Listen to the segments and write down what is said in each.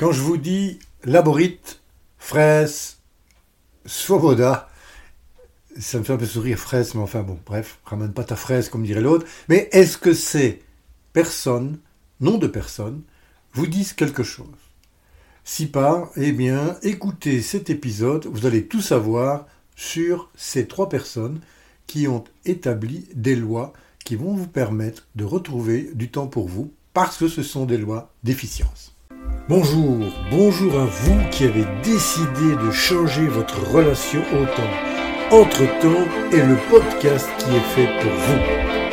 Quand je vous dis laborite, fraise, svoboda, ça me fait un peu sourire fraise, mais enfin bon, bref, ramène pas ta fraise comme dirait l'autre. Mais est-ce que ces personnes, nom de personnes, vous disent quelque chose? Si pas, eh bien, écoutez cet épisode, vous allez tout savoir sur ces trois personnes qui ont établi des lois qui vont vous permettre de retrouver du temps pour vous, parce que ce sont des lois d'efficience. Bonjour, bonjour à vous qui avez décidé de changer votre relation au temps. Entre-temps est le podcast qui est fait pour vous.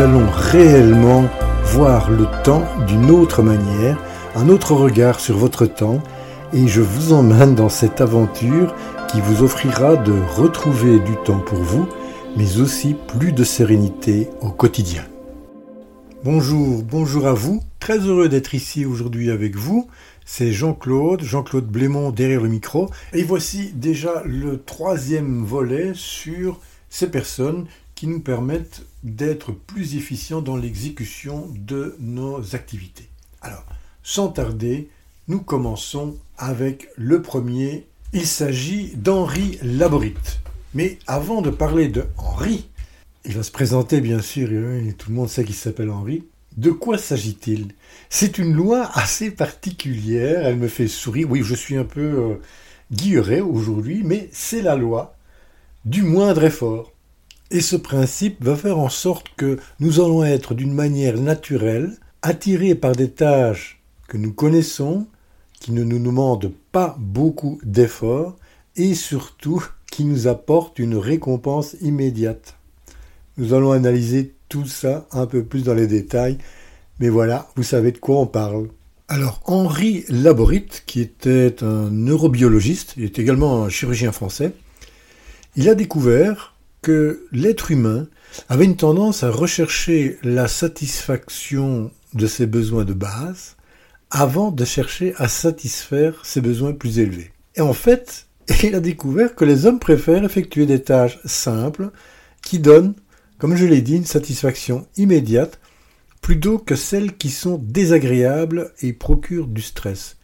Allons réellement voir le temps d'une autre manière, un autre regard sur votre temps, et je vous emmène dans cette aventure qui vous offrira de retrouver du temps pour vous, mais aussi plus de sérénité au quotidien. Bonjour, bonjour à vous, très heureux d'être ici aujourd'hui avec vous. C'est Jean-Claude, Jean-Claude Blémont derrière le micro, et voici déjà le troisième volet sur ces personnes qui nous permettent d'être plus efficients dans l'exécution de nos activités. Alors, sans tarder, nous commençons avec le premier. Il s'agit d'Henri Laborite. Mais avant de parler de Henri, il va se présenter bien sûr, et tout le monde sait qu'il s'appelle Henri. De quoi s'agit-il? C'est une loi assez particulière, elle me fait sourire. Oui, je suis un peu euh, guilleret aujourd'hui, mais c'est la loi du moindre effort. Et ce principe va faire en sorte que nous allons être d'une manière naturelle attirés par des tâches que nous connaissons, qui ne nous demandent pas beaucoup d'efforts et surtout qui nous apportent une récompense immédiate. Nous allons analyser tout ça un peu plus dans les détails, mais voilà, vous savez de quoi on parle. Alors Henri Laborite, qui était un neurobiologiste, il est également un chirurgien français, il a découvert que l'être humain avait une tendance à rechercher la satisfaction de ses besoins de base avant de chercher à satisfaire ses besoins plus élevés. Et en fait, il a découvert que les hommes préfèrent effectuer des tâches simples qui donnent, comme je l'ai dit, une satisfaction immédiate plutôt que celles qui sont désagréables et procurent du stress.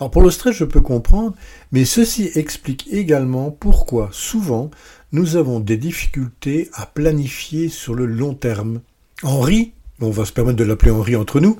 Alors pour le stress, je peux comprendre, mais ceci explique également pourquoi souvent nous avons des difficultés à planifier sur le long terme. Henri, on va se permettre de l'appeler Henri entre nous,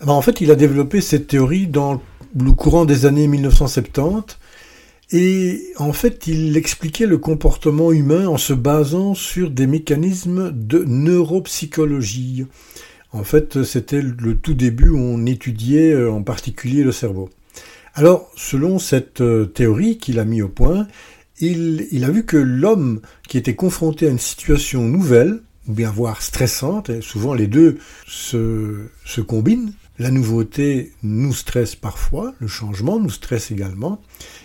eh ben, en fait il a développé cette théorie dans le courant des années 1970 et en fait il expliquait le comportement humain en se basant sur des mécanismes de neuropsychologie. En fait c'était le tout début où on étudiait euh, en particulier le cerveau. Alors, selon cette euh, théorie qu'il a mis au point, il, a vu que l'homme qui était confronté à une situation nouvelle, ou bien voire stressante, et souvent les deux se, combinent, la nouveauté nous stresse parfois, le changement nous stresse également,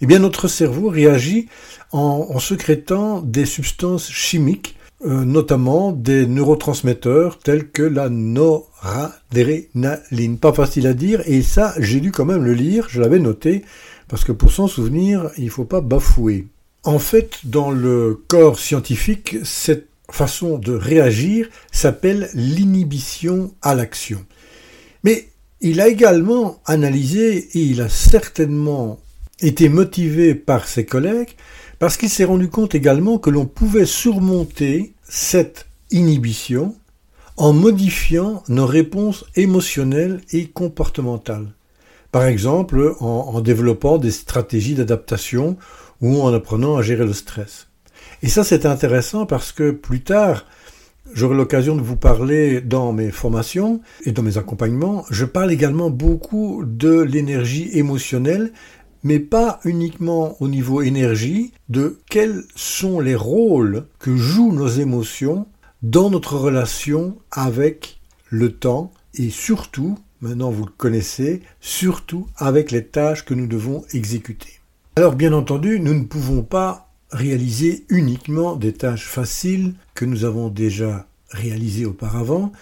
eh bien notre cerveau réagit en, en secrétant des substances chimiques, notamment des neurotransmetteurs tels que la noradrénaline. Pas facile à dire, et ça j'ai dû quand même le lire, je l'avais noté, parce que pour s'en souvenir, il ne faut pas bafouer. En fait, dans le corps scientifique, cette façon de réagir s'appelle l'inhibition à l'action. Mais il a également analysé, et il a certainement été motivé par ses collègues, parce qu'il s'est rendu compte également que l'on pouvait surmonter cette inhibition en modifiant nos réponses émotionnelles et comportementales. Par exemple, en, développant des stratégies d'adaptation ou en apprenant à gérer le stress. Et ça, c'est intéressant parce que plus tard, j'aurai l'occasion de vous parler dans mes formations et dans mes accompagnements. Je parle également beaucoup de l'énergie émotionnelle, mais pas uniquement au niveau énergie, de quels sont les rôles que jouent nos émotions dans notre relation avec le temps et surtout, maintenant vous le connaissez, surtout avec les tâches que nous devons exécuter. Alors bien entendu, nous ne pouvons pas réaliser uniquement des tâches faciles que nous avons déjà réalisées auparavant,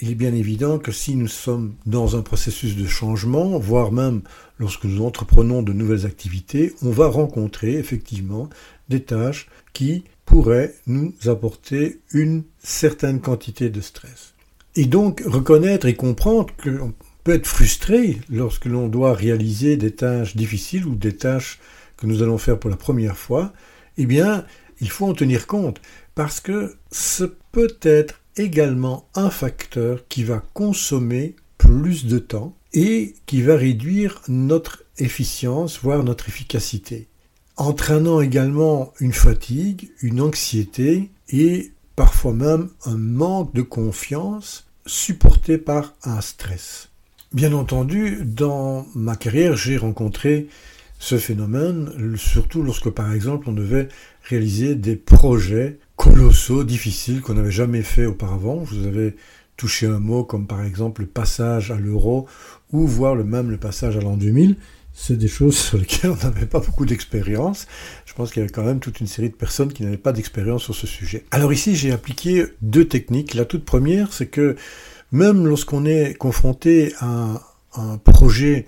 il est bien évident que si nous sommes dans un processus de changement, voire même lorsque nous entreprenons de nouvelles activités, on va rencontrer effectivement des tâches qui pourraient nous apporter une certaine quantité de stress. Et donc reconnaître et comprendre qu'on peut être frustré lorsque l'on doit réaliser des tâches difficiles ou des tâches que nous allons faire pour la première fois, eh bien, il faut en tenir compte parce que ce peut être également un facteur qui va consommer plus de temps et qui va réduire notre efficience, voire notre efficacité, entraînant également une fatigue, une anxiété et parfois même un manque de confiance supporté par un stress. Bien entendu, dans ma carrière, j'ai rencontré ce phénomène, surtout lorsque par exemple on devait réaliser des projets colossaux, difficiles, qu'on n'avait jamais fait auparavant. Vous avais touché un mot comme par exemple le passage à l'euro ou voir le même le passage à l'an 2000. C'est des choses sur lesquelles on n'avait pas beaucoup d'expérience. Je pense qu'il y avait quand même toute une série de personnes qui n'avaient pas d'expérience sur ce sujet. Alors ici, j'ai appliqué deux techniques. La toute première, c'est que même lorsqu'on est confronté à un projet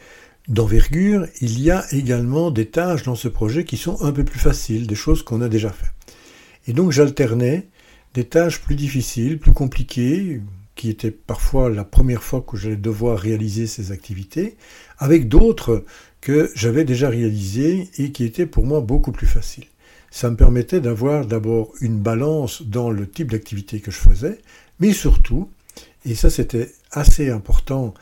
d'envergure, il y a également des tâches dans ce projet qui sont un peu plus faciles, des choses qu'on a déjà faites. Et donc j'alternais des tâches plus difficiles, plus compliquées, qui étaient parfois la première fois que j'allais devoir réaliser ces activités, avec d'autres que j'avais déjà réalisées et qui étaient pour moi beaucoup plus faciles. Ça me permettait d'avoir d'abord une balance dans le type d'activité que je faisais, mais surtout, et ça c'était assez important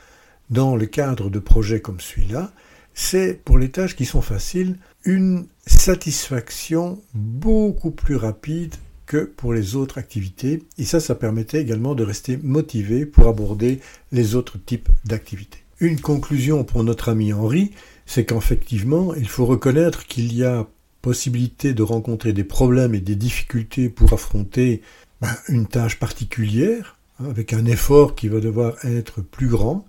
dans le cadre de projets comme celui-là, c'est pour les tâches qui sont faciles une satisfaction beaucoup plus rapide que pour les autres activités. Et ça, ça permettait également de rester motivé pour aborder les autres types d'activités. Une conclusion pour notre ami Henri, c'est qu'effectivement, il faut reconnaître qu'il y a possibilité de rencontrer des problèmes et des difficultés pour affronter ben, une tâche particulière, hein, avec un effort qui va devoir être plus grand,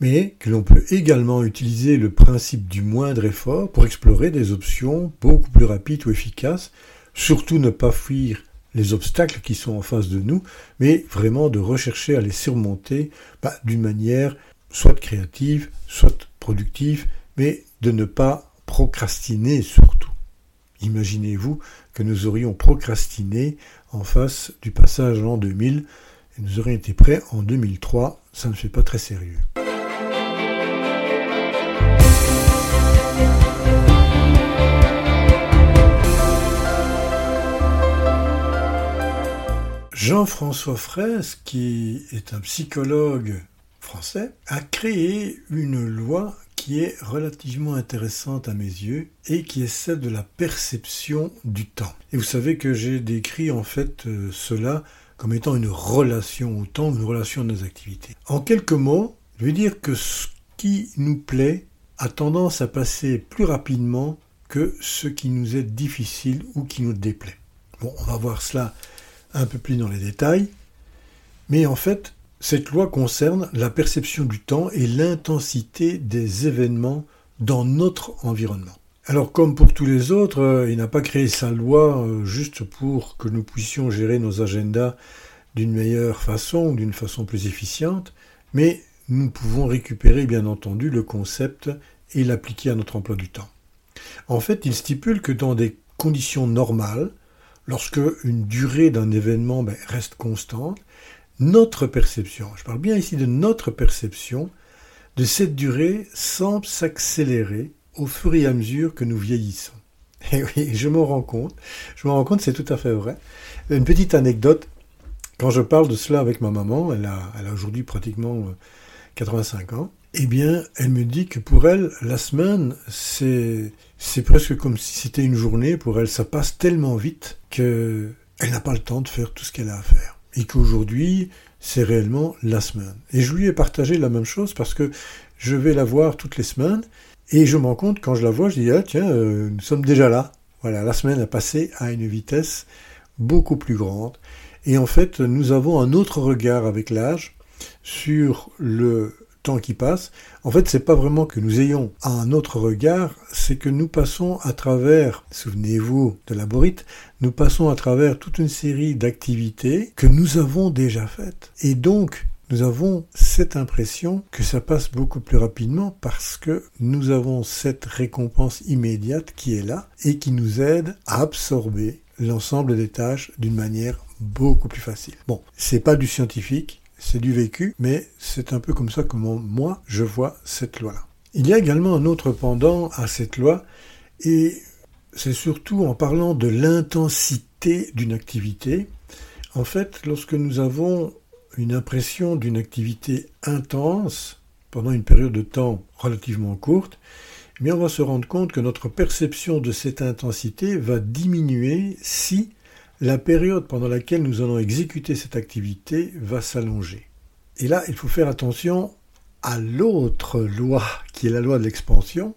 mais que l'on peut également utiliser le principe du moindre effort pour explorer des options beaucoup plus rapides ou efficaces, surtout ne pas fuir les obstacles qui sont en face de nous, mais vraiment de rechercher à les surmonter bah, d'une manière soit créative, soit productive, mais de ne pas procrastiner surtout. Imaginez-vous que nous aurions procrastiné en face du passage en 2000 et nous aurions été prêts en 2003, ça ne fait pas très sérieux. Jean-François Fraisse, qui est un psychologue français, a créé une loi qui est relativement intéressante à mes yeux et qui est celle de la perception du temps. Et vous savez que j'ai décrit en fait euh, cela comme étant une relation au temps, une relation à nos activités. En quelques mots, je veux dire que ce qui nous plaît a tendance à passer plus rapidement que ce qui nous est difficile ou qui nous déplaît. Bon, on va voir cela un peu plus dans les détails, mais en fait, cette loi concerne la perception du temps et l'intensité des événements dans notre environnement. Alors comme pour tous les autres, euh, il n'a pas créé sa loi euh, juste pour que nous puissions gérer nos agendas d'une meilleure façon d'une façon plus efficiente, mais nous pouvons récupérer bien entendu le concept et l'appliquer à notre emploi du temps. En fait, il stipule que dans des conditions normales, lorsque une durée d'un événement ben, reste constante, notre perception, je parle bien ici de notre perception, de cette durée semble s'accélérer au fur et à mesure que nous vieillissons. Et oui, je m'en rends compte, je me rends compte, c'est tout à fait vrai. Une petite anecdote, quand je parle de cela avec ma maman, elle a, elle a aujourd'hui pratiquement 85 euh, ans, eh bien, elle me dit que pour elle, la semaine, c'est, presque comme si c'était une journée. Pour elle, ça passe tellement vite que elle n'a pas le temps de faire tout ce qu'elle a à faire. Et qu'aujourd'hui, c'est réellement la semaine. Et je lui ai partagé la même chose parce que je vais la voir toutes les semaines et je me rends compte quand je la vois, je dis ah tiens, euh, nous sommes déjà là. Voilà, la semaine a passé à une vitesse beaucoup plus grande. Et en fait, nous avons un autre regard avec l'âge sur le temps qui passe, en fait, c'est pas vraiment que nous ayons un autre regard, c'est que nous passons à travers, souvenez-vous de la borite, nous passons à travers toute une série d'activités que nous avons déjà faites. Et donc, nous avons cette impression que ça passe beaucoup plus rapidement parce que nous avons cette récompense immédiate qui est là et qui nous aide à absorber l'ensemble des tâches d'une manière beaucoup plus facile. Bon, c'est pas du scientifique, c'est du vécu, mais c'est un peu comme ça que moi je vois cette loi-là. Il y a également un autre pendant à cette loi et c'est surtout en parlant de l'intensité d'une activité. En fait, lorsque nous avons une impression d'une activité intense pendant une période de temps relativement courte, mais on va se rendre compte que notre perception de cette intensité va diminuer si la période pendant laquelle nous allons exécuter cette activité va s'allonger. Et là, il faut faire attention à l'autre loi qui est la loi de l'expansion,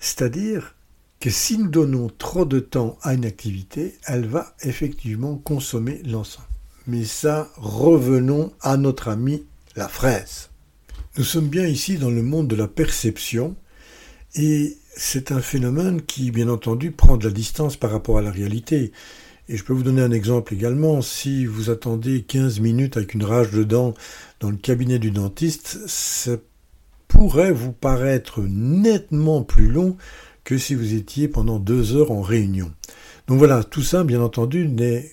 c'est-à-dire que si nous donnons trop de temps à une activité, elle va effectivement consommer l'ensemble. Mais ça, revenons à notre ami la fraise. Nous sommes bien ici dans le monde de la perception et c'est un phénomène qui, bien entendu, prend de la distance par rapport à la réalité. Et je peux vous donner un exemple également. Si vous attendez 15 minutes avec une rage de dents dans le cabinet du dentiste, ça pourrait vous paraître nettement plus long que si vous étiez pendant deux heures en réunion. Donc voilà, tout ça, bien entendu, n'est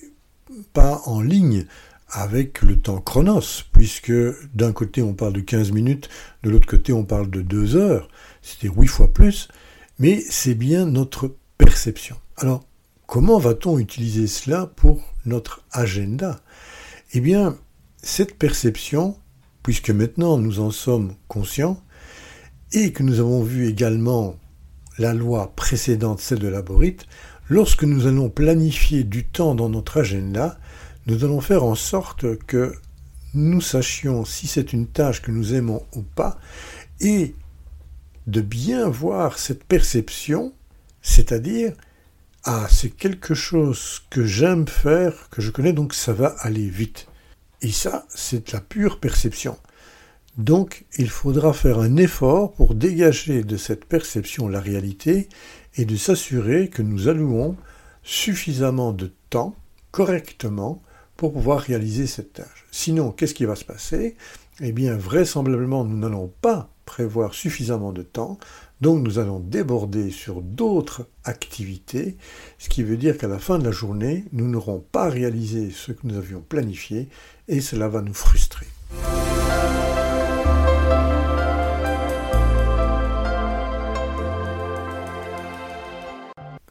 pas en ligne avec le temps chronos, puisque d'un côté on parle de 15 minutes, de l'autre côté on parle de 2 heures, c'était huit fois plus, mais c'est bien notre perception. Alors, comment va-t-on utiliser cela pour notre agenda? Eh bien, cette perception, puisque maintenant nous en sommes conscients, et que nous avons vu également la loi précédente, celle de Laborite, Lorsque nous allons planifier du temps dans notre agenda, nous allons faire en sorte que nous sachions si c'est une tâche que nous aimons ou pas, et de bien voir cette perception, c'est-à-dire, ah, c'est quelque chose que j'aime faire, que je connais, donc ça va aller vite. Et ça, c'est la pure perception. Donc, il faudra faire un effort pour dégager de cette perception la réalité et de s'assurer que nous allouons suffisamment de temps correctement pour pouvoir réaliser cette tâche. Sinon, qu'est-ce qui va se passer? Eh bien, vraisemblablement, nous n'allons pas prévoir suffisamment de temps, donc nous allons déborder sur d'autres activités, ce qui veut dire qu'à la fin de la journée, nous n'aurons pas réalisé ce que nous avions planifié, et cela va nous frustrer.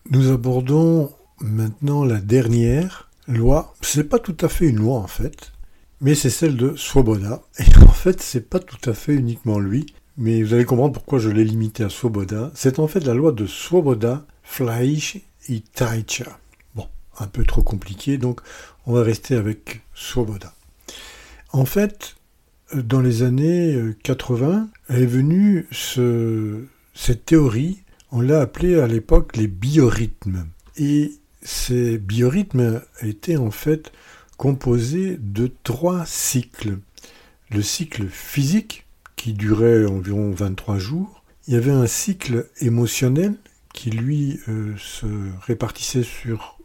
Nous abordons maintenant la dernière loi. C'est pas tout à fait une loi en fait, mais c'est celle de Swoboda. Et en fait, c'est pas tout à fait uniquement lui, mais vous allez comprendre pourquoi je l'ai limité à Swoboda. C'est en fait la loi de Swoboda, Fleisch et Taicha. Bon, un peu trop compliqué, donc on va rester avec Swoboda. En fait, dans les années 80, est venue ce, cette théorie on l'a appelé à l'époque les biorhythmes. Et ces biorhythmes étaient en fait composés de trois cycles. Le cycle physique, qui durait environ 23 jours. Il y avait un cycle émotionnel qui, lui, euh, se répartissait sur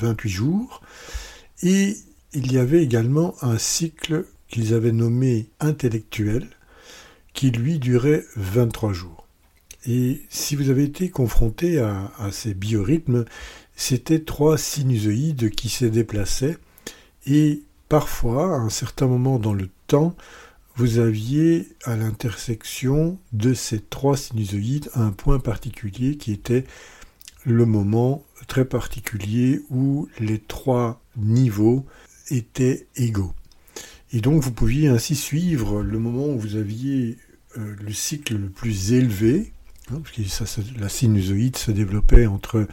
28 jours. Et il y avait également un cycle qu'ils avaient nommé intellectuel, qui, lui, durait 23 jours. Et si vous avez été confronté à, ces biorhythmes, c'était trois sinusoïdes qui se déplaçaient et parfois, à un certain moment dans le temps, vous aviez à l'intersection de ces trois sinusoïdes un point particulier qui était le moment très particulier où les trois niveaux étaient égaux. Et donc vous pouviez ainsi suivre le moment où vous aviez euh, le cycle le plus élevé, Hein, la sinusoïde se développait entre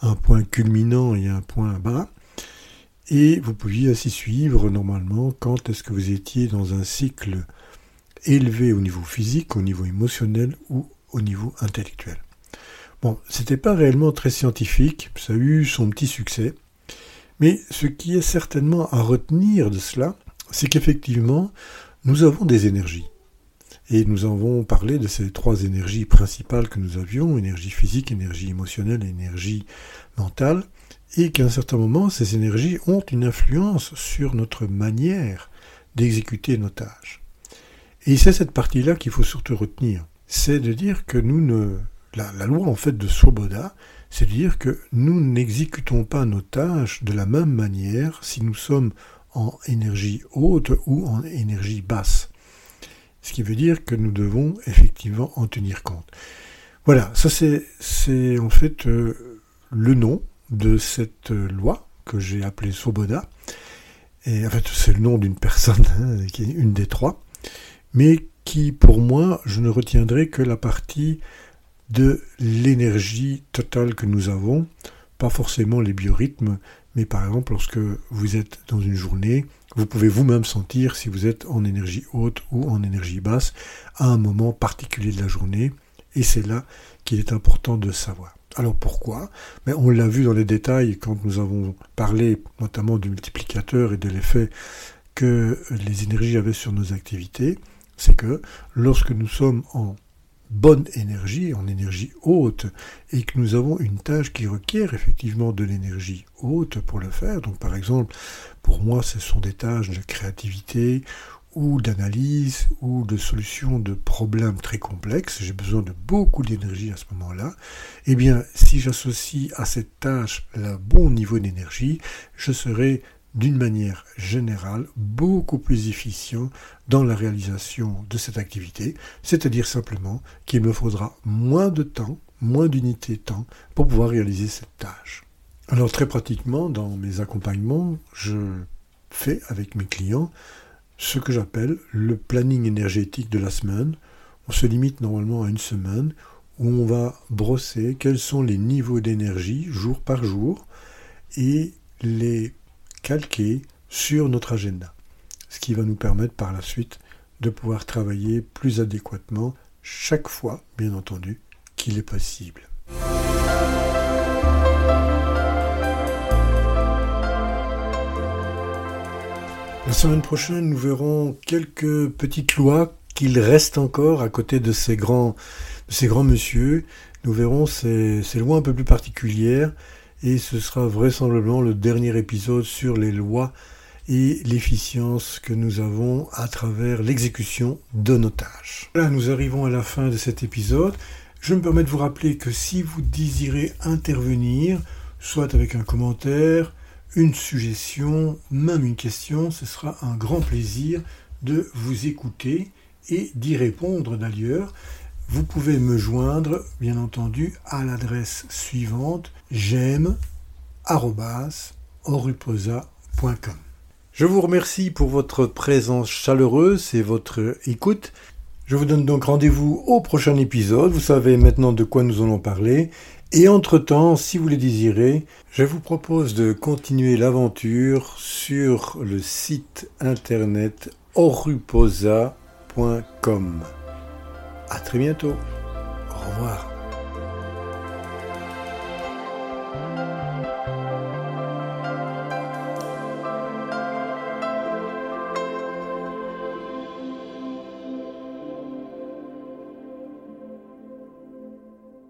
un point culminant et un point bas. Et vous pouviez ainsi suivre normalement quand est-ce que vous étiez dans un cycle élevé au niveau physique, au niveau émotionnel ou au niveau intellectuel. Bon, c'était pas réellement très scientifique, ça a eu son petit succès, mais ce qui est certainement à retenir de cela, c'est qu'effectivement, nous avons des énergies. Et nous avons parlé de ces trois énergies principales que nous avions, énergie physique, énergie émotionnelle, énergie mentale, et qu'à un certain moment, ces énergies ont une influence sur notre manière d'exécuter nos tâches. Et c'est cette partie-là qu'il faut surtout retenir. C'est de dire que nous ne... La, loi en fait de Swoboda, c'est de dire que nous n'exécutons pas nos tâches de la même manière si nous sommes en énergie haute ou en énergie basse. Ce qui veut dire que nous devons effectivement en tenir compte. Voilà, ça c'est en fait euh, le nom de cette loi que j'ai appelée Soboda. Et en fait, c'est le nom d'une personne hein, qui est une des trois, mais qui, pour moi, je ne retiendrai que la partie de l'énergie totale que nous avons, pas forcément les biorhythmes, mais par exemple, lorsque vous êtes dans une journée, vous pouvez vous-même sentir si vous êtes en énergie haute ou en énergie basse à un moment particulier de la journée, et c'est là qu'il est important de savoir. Alors pourquoi? Mais On l'a vu dans les détails quand nous avons parlé notamment du multiplicateur et de l'effet que les énergies avaient sur nos activités. C'est que lorsque nous sommes en bonne énergie, en énergie haute, et que nous avons une tâche qui requiert effectivement de l'énergie haute pour le faire, donc par exemple, pour moi, ce sont des tâches de créativité ou d'analyse ou de solution de problèmes très complexes, j'ai besoin de beaucoup d'énergie à ce moment-là, eh bien, si j'associe à cette tâche le bon niveau d'énergie, je serai d'une manière générale beaucoup plus efficient dans la réalisation de cette activité, c'est-à-dire simplement qu'il me faudra moins de temps, moins d'unités de temps pour pouvoir réaliser cette tâche. Alors très pratiquement, dans mes accompagnements, je fais avec mes clients ce que j'appelle le planning énergétique de la semaine. On se limite normalement à une semaine où on va brosser quels sont les niveaux d'énergie jour par jour et les calquer sur notre agenda. Ce qui va nous permettre par la suite de pouvoir travailler plus adéquatement chaque fois, bien entendu, qu'il est possible. La semaine prochaine, nous verrons quelques petites lois qu'il reste encore à côté de ces grands, de ces grands monsieur. Nous verrons ces, ces lois un peu plus particulières et ce sera vraisemblablement le dernier épisode sur les lois et l'efficience que nous avons à travers l'exécution de nos tâches. Là, nous arrivons à la fin de cet épisode. Je me permets de vous rappeler que si vous désirez intervenir, soit avec un commentaire, une suggestion, même une question, ce sera un grand plaisir de vous écouter et d'y répondre d'ailleurs. Vous pouvez me joindre, bien entendu, à l'adresse suivante j'aime Je vous remercie pour votre présence chaleureuse et votre écoute. Je vous donne donc rendez-vous au prochain épisode. Vous savez maintenant de quoi nous allons parler. Et entre-temps, si vous le désirez, je vous propose de continuer l'aventure sur le site internet oruposa.com. À très bientôt. Au revoir.